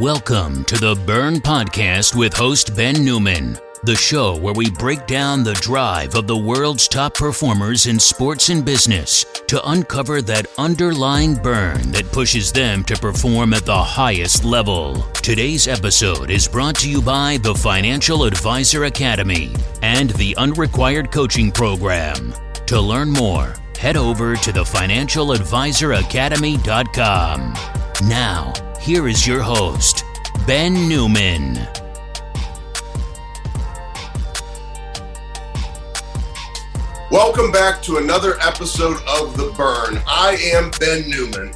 Welcome to the Burn Podcast with host Ben Newman, the show where we break down the drive of the world's top performers in sports and business to uncover that underlying burn that pushes them to perform at the highest level. Today's episode is brought to you by the Financial Advisor Academy and the Unrequired Coaching Program. To learn more, head over to thefinancialadvisoracademy.com. Now, here is your host, Ben Newman. Welcome back to another episode of The Burn. I am Ben Newman,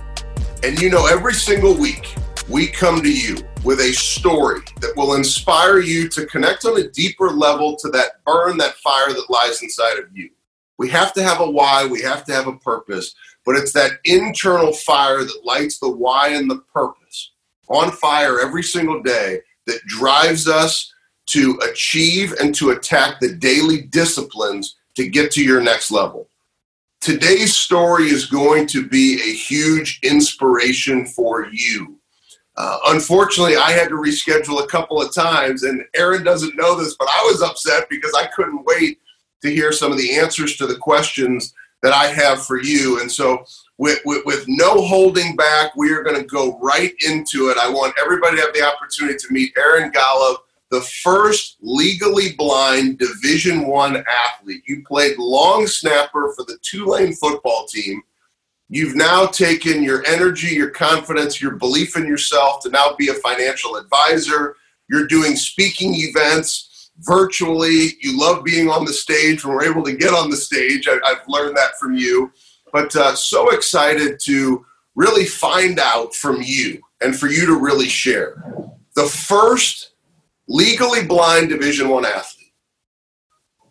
and you know, every single week we come to you with a story that will inspire you to connect on a deeper level to that burn, that fire that lies inside of you. We have to have a why, we have to have a purpose, but it's that internal fire that lights the why and the purpose on fire every single day that drives us to achieve and to attack the daily disciplines to get to your next level. Today's story is going to be a huge inspiration for you. Uh, unfortunately, I had to reschedule a couple of times, and Aaron doesn't know this, but I was upset because I couldn't wait to hear some of the answers to the questions that I have for you. And so, with, with, with no holding back, we are going to go right into it. I want everybody to have the opportunity to meet Aaron Golub, the first legally blind Division One athlete. You played long snapper for the Tulane football team. You've now taken your energy, your confidence, your belief in yourself to now be a financial advisor. You're doing speaking events virtually. You love being on the stage when we're able to get on the stage. I, have learned that from you. But uh, so excited to really find out from you and for you to really share. The first legally blind Division One athlete.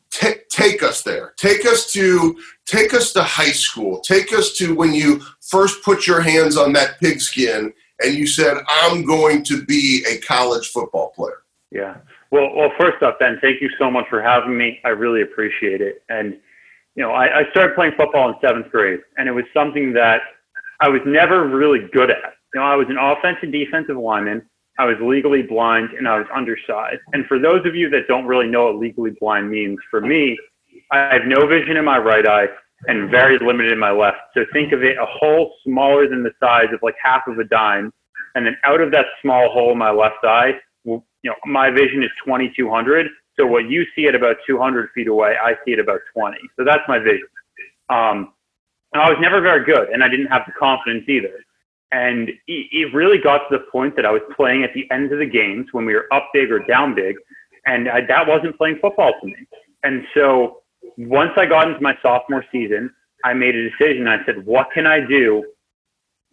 T- take us there. Take us to take us to high school. Take us to when you first put your hands on that pigskin and you said, "I'm going to be a college football player." Yeah. Well, well, first off, Ben, thank you so much for having me. I really appreciate it. And you know, I, I started playing football in seventh grade, and it was something that I was never really good at. You know, I was an offensive defensive lineman. I was legally blind and I was undersized. And for those of you that don't really know what legally blind means, for me, I have no vision in my right eye and very limited in my left. So think of it a hole smaller than the size of like half of a dime. And then out of that small hole in my left eye you know, my vision is 2200. So what you see at about 200 feet away, I see at about 20. So that's my vision. Um, and I was never very good, and I didn't have the confidence either. And it really got to the point that I was playing at the ends of the games when we were up big or down big, and I, that wasn't playing football to me. And so once I got into my sophomore season, I made a decision. I said, what can I do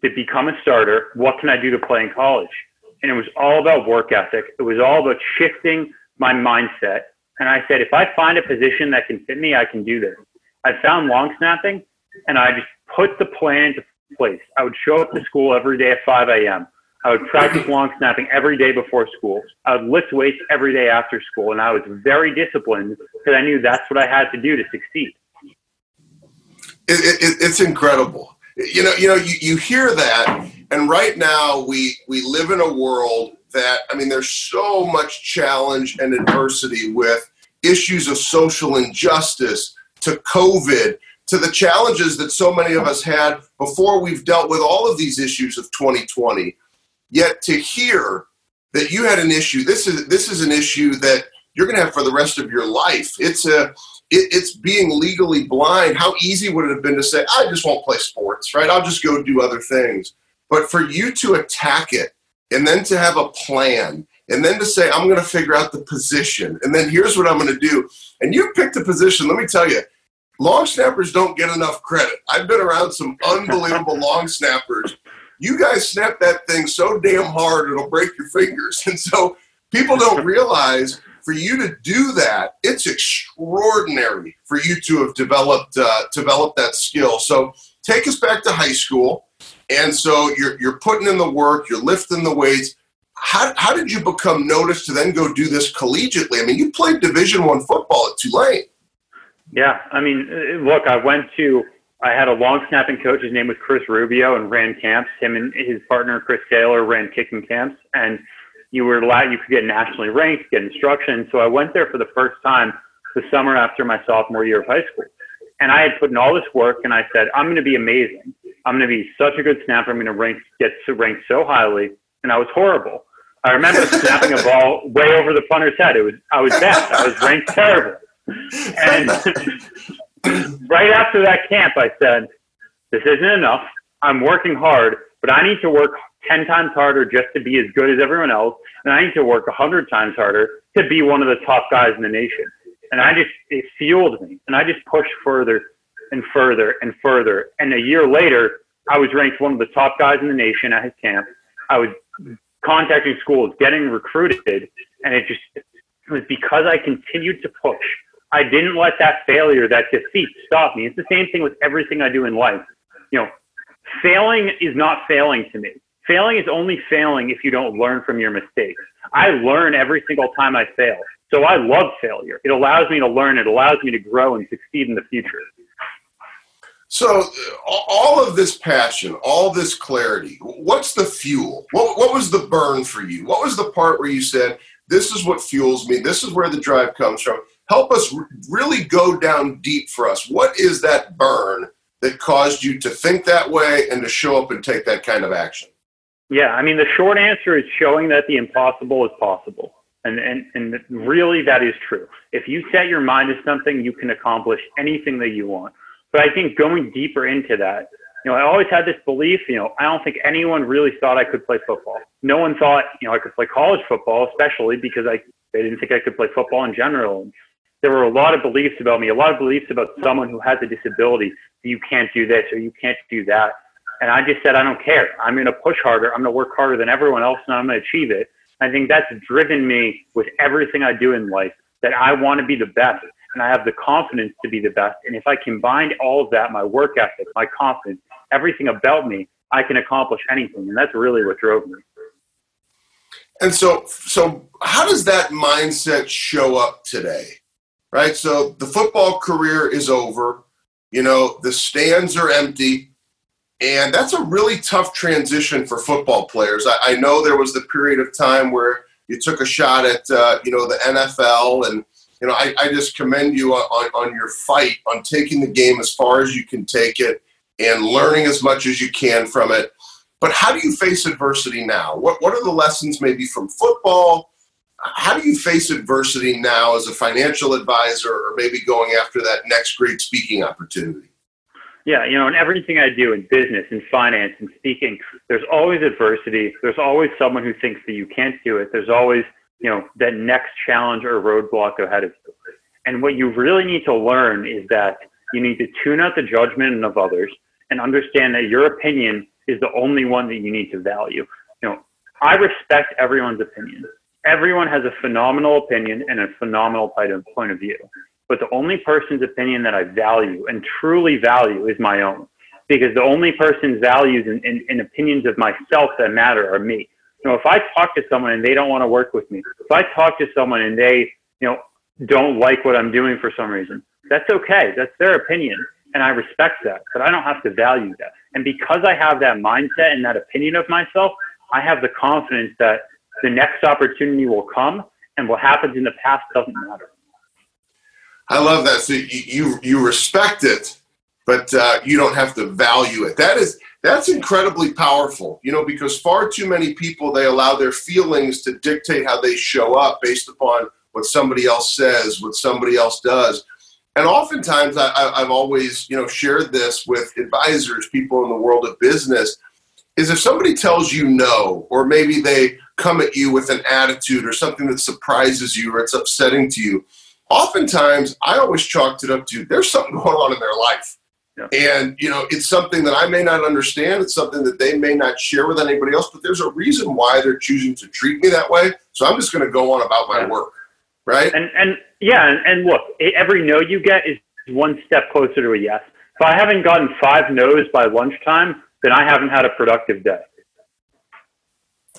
to become a starter? What can I do to play in college? And it was all about work ethic. It was all about shifting my mindset. And I said, if I find a position that can fit me, I can do this. I found long snapping and I just put the plan into place. I would show up to school every day at 5 a.m. I would practice long snapping every day before school. I would lift weights every day after school. And I was very disciplined because I knew that's what I had to do to succeed. It, it, it's incredible. You know, you know, you, you hear that and right now, we we live in a world that I mean, there's so much challenge and adversity with issues of social injustice to COVID to the challenges that so many of us had before we've dealt with all of these issues of 2020. Yet to hear that you had an issue, this is this is an issue that you're going to have for the rest of your life. It's a it, it's being legally blind. How easy would it have been to say, I just won't play sports, right? I'll just go do other things. But for you to attack it and then to have a plan and then to say, I'm going to figure out the position and then here's what I'm going to do. And you picked a position, let me tell you, long snappers don't get enough credit. I've been around some unbelievable long snappers. You guys snap that thing so damn hard it'll break your fingers. And so people don't realize for you to do that, it's extraordinary for you to have developed uh, developed that skill. So take us back to high school. And so you're you're putting in the work, you're lifting the weights. How, how did you become noticed to then go do this collegiately? I mean, you played Division One football at Tulane. Yeah, I mean, look, I went to I had a long snapping coach. His name was Chris Rubio and ran camps. Him and his partner, Chris Sailer, ran kicking camps. And you were allowed, you could get nationally ranked, get instruction. So I went there for the first time the summer after my sophomore year of high school. And I had put in all this work and I said, I'm going to be amazing. I'm going to be such a good snapper. I'm going to rank, get ranked so highly. And I was horrible. I remember snapping a ball way over the punter's head. It was, I was bad. I was ranked terrible. And right after that camp, I said, this isn't enough. I'm working hard, but I need to work 10 times harder just to be as good as everyone else. And I need to work 100 times harder to be one of the top guys in the nation. And I just, it fueled me. And I just pushed further and further and further. And a year later, I was ranked one of the top guys in the nation at his camp. I was contacting schools, getting recruited. And it just it was because I continued to push. I didn't let that failure, that defeat stop me. It's the same thing with everything I do in life. You know, failing is not failing to me. Failing is only failing if you don't learn from your mistakes. I learn every single time I fail. So I love failure. It allows me to learn. It allows me to grow and succeed in the future. So, all of this passion, all this clarity, what's the fuel? What, what was the burn for you? What was the part where you said, This is what fuels me? This is where the drive comes from? Help us really go down deep for us. What is that burn that caused you to think that way and to show up and take that kind of action? Yeah, I mean, the short answer is showing that the impossible is possible. And, and, and really, that is true. If you set your mind to something, you can accomplish anything that you want. But I think going deeper into that, you know, I always had this belief, you know, I don't think anyone really thought I could play football. No one thought, you know, I could play college football, especially because I, they didn't think I could play football in general. There were a lot of beliefs about me, a lot of beliefs about someone who has a disability. You can't do this or you can't do that. And I just said, I don't care. I'm going to push harder. I'm going to work harder than everyone else and I'm going to achieve it. I think that's driven me with everything I do in life that I want to be the best and I have the confidence to be the best. And if I combine all of that, my work ethic, my confidence, everything about me, I can accomplish anything. And that's really what drove me. And so, so how does that mindset show up today? Right. So the football career is over. You know, the stands are empty. And that's a really tough transition for football players. I, I know there was the period of time where you took a shot at, uh, you know, the NFL. And, you know, I, I just commend you on, on your fight on taking the game as far as you can take it and learning as much as you can from it. But how do you face adversity now? What, what are the lessons maybe from football? How do you face adversity now as a financial advisor or maybe going after that next great speaking opportunity? Yeah, you know, in everything I do in business, in finance, in speaking, there's always adversity. There's always someone who thinks that you can't do it. There's always, you know, that next challenge or roadblock ahead of you. And what you really need to learn is that you need to tune out the judgment of others and understand that your opinion is the only one that you need to value. You know, I respect everyone's opinion. Everyone has a phenomenal opinion and a phenomenal point of view but the only person's opinion that I value and truly value is my own. Because the only person's values and, and, and opinions of myself that matter are me. You know, if I talk to someone and they don't want to work with me, if I talk to someone and they, you know, don't like what I'm doing for some reason, that's okay. That's their opinion. And I respect that, but I don't have to value that. And because I have that mindset and that opinion of myself, I have the confidence that the next opportunity will come and what happens in the past doesn't matter. I love that. So you you, you respect it, but uh, you don't have to value it. That is that's incredibly powerful. You know, because far too many people they allow their feelings to dictate how they show up based upon what somebody else says, what somebody else does. And oftentimes, I, I've always you know shared this with advisors, people in the world of business, is if somebody tells you no, or maybe they come at you with an attitude or something that surprises you or it's upsetting to you oftentimes I always chalked it up to there's something going on in their life. Yeah. And, you know, it's something that I may not understand. It's something that they may not share with anybody else, but there's a reason why they're choosing to treat me that way. So I'm just going to go on about my yeah. work. Right. And, and yeah. And, and look, every no you get is one step closer to a yes. If I haven't gotten five no's by lunchtime, then I haven't had a productive day.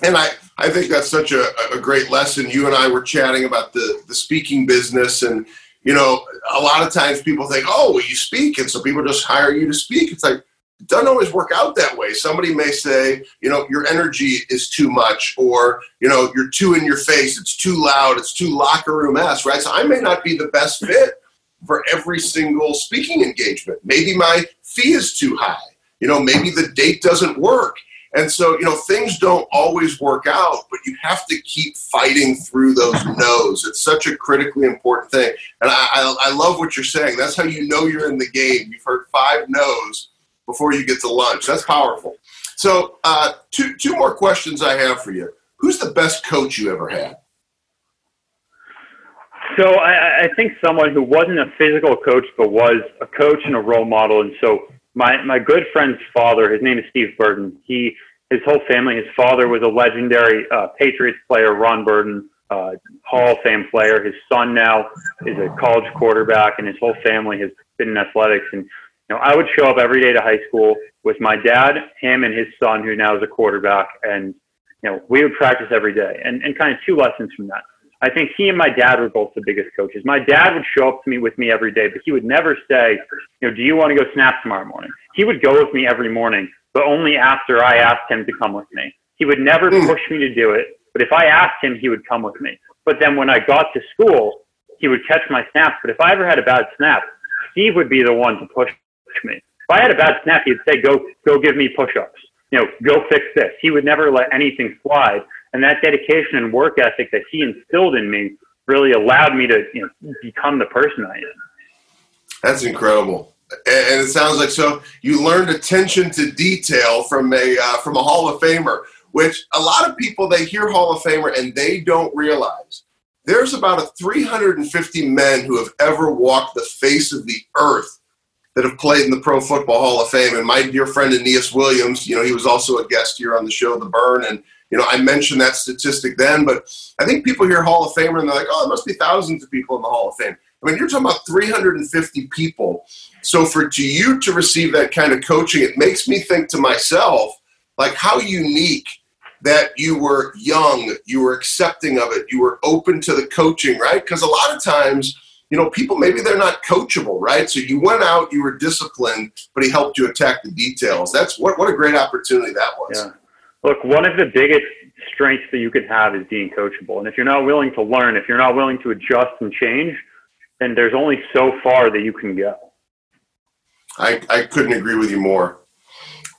And I, I think that's such a, a great lesson. You and I were chatting about the, the speaking business and, you know, a lot of times people think, oh, well, you speak, and so people just hire you to speak. It's like, it doesn't always work out that way. Somebody may say, you know, your energy is too much, or, you know, you're too in your face, it's too loud, it's too locker room esque, right? So I may not be the best fit for every single speaking engagement. Maybe my fee is too high. You know, maybe the date doesn't work. And so, you know, things don't always work out, but you have to keep fighting through those no's. It's such a critically important thing. And I, I, I love what you're saying. That's how you know you're in the game. You've heard five no's before you get to lunch. That's powerful. So, uh, two, two more questions I have for you. Who's the best coach you ever had? So I, I think someone who wasn't a physical coach, but was a coach and a role model. And so my, my good friend's father, his name is Steve Burton. He, his whole family, his father was a legendary uh, Patriots player, Ron Burton, uh, Hall of Fame player. His son now is a college quarterback, and his whole family has been in athletics. And you know, I would show up every day to high school with my dad, him, and his son, who now is a quarterback, and you know, we would practice every day. And and kind of two lessons from that. I think he and my dad were both the biggest coaches. My dad would show up to me with me every day, but he would never say, you know, do you want to go snap tomorrow morning? He would go with me every morning, but only after I asked him to come with me. He would never hmm. push me to do it, but if I asked him, he would come with me. But then when I got to school, he would catch my snaps. But if I ever had a bad snap, Steve would be the one to push me. If I had a bad snap, he'd say, "Go, go, give me push-ups. You know, go fix this." He would never let anything slide, and that dedication and work ethic that he instilled in me really allowed me to you know, become the person I am. That's incredible. And it sounds like so you learned attention to detail from a uh, from a Hall of Famer, which a lot of people they hear Hall of Famer and they don't realize there's about a 350 men who have ever walked the face of the earth that have played in the Pro Football Hall of Fame. And my dear friend Aeneas Williams, you know, he was also a guest here on the show, The Burn. And, you know, I mentioned that statistic then, but I think people hear Hall of Famer and they're like, oh, there must be thousands of people in the Hall of Fame. I mean, you're talking about 350 people. So for to you to receive that kind of coaching, it makes me think to myself, like how unique that you were young, you were accepting of it, you were open to the coaching, right? Because a lot of times, you know, people maybe they're not coachable, right? So you went out, you were disciplined, but he helped you attack the details. That's what what a great opportunity that was. Yeah. Look, one of the biggest strengths that you could have is being coachable. And if you're not willing to learn, if you're not willing to adjust and change, then there's only so far that you can go. I, I couldn't agree with you more.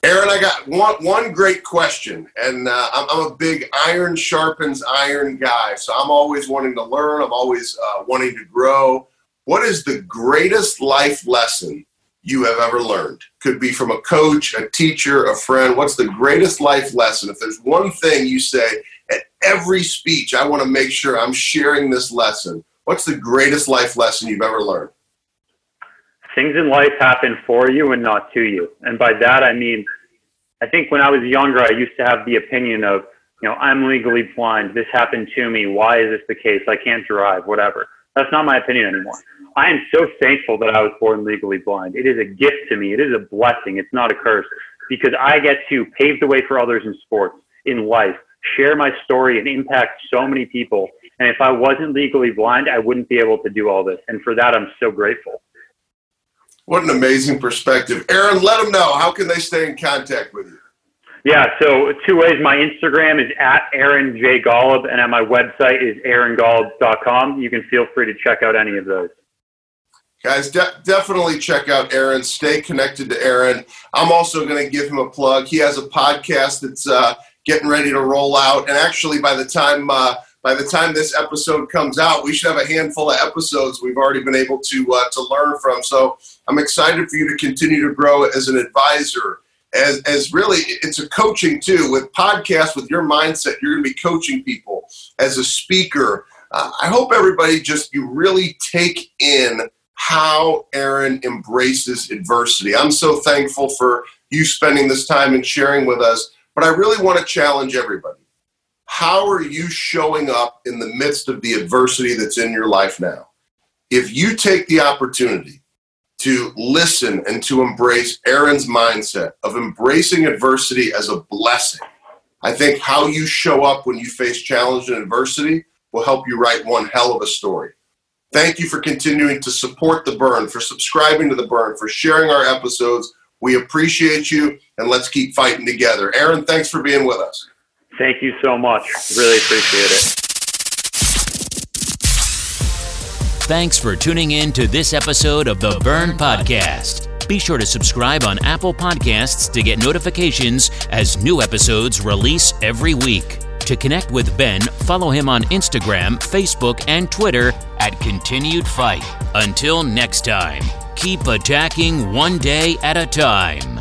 Aaron, I got one, one great question, and uh, I'm, I'm, a big iron sharpens iron guy, so I'm always wanting to learn. I'm always uh, wanting to grow. What is the greatest life lesson you have ever learned? Could be from a coach, a teacher, a friend. What's the greatest life lesson? If there's one thing you say at every speech, I want to make sure I'm sharing this lesson. What's the greatest life lesson you've ever learned? things in life happen for you and not to you. And by that, I mean, I think when I was younger, I used to have the opinion of, you know, I'm legally blind. This happened to me. Why is this the case? I can't drive, whatever. That's not my opinion anymore. I am so thankful that I was born legally blind. It is a gift to me. It is a blessing. It's not a curse because I get to pave the way for others in sports, in life, share my story and impact so many people. And if I wasn't legally blind, I wouldn't be able to do all this. And for that, I'm so grateful. What an amazing perspective. Aaron, let them know. How can they stay in contact with you? Yeah, so two ways. My Instagram is at Aaron J. Golub, and at my website is aarongolub.com. You can feel free to check out any of those. Guys, de- definitely check out Aaron. Stay connected to Aaron. I'm also going to give him a plug. He has a podcast that's uh, getting ready to roll out. And actually, by the time uh, by the time this episode comes out, we should have a handful of episodes we've already been able to uh, to learn from. So I'm excited for you to continue to grow as an advisor. As, as really, it's a coaching too. With podcasts, with your mindset, you're going to be coaching people as a speaker. Uh, I hope everybody just you really take in how Aaron embraces adversity. I'm so thankful for you spending this time and sharing with us. But I really want to challenge everybody how are you showing up in the midst of the adversity that's in your life now? If you take the opportunity to listen and to embrace Aaron's mindset of embracing adversity as a blessing, I think how you show up when you face challenge and adversity will help you write one hell of a story. Thank you for continuing to support The Burn, for subscribing to The Burn, for sharing our episodes. We appreciate you, and let's keep fighting together. Aaron, thanks for being with us. Thank you so much. Really appreciate it. Thanks for tuning in to this episode of the Burn Podcast. Be sure to subscribe on Apple Podcasts to get notifications as new episodes release every week. To connect with Ben, follow him on Instagram, Facebook, and Twitter at Continued Fight. Until next time, keep attacking one day at a time.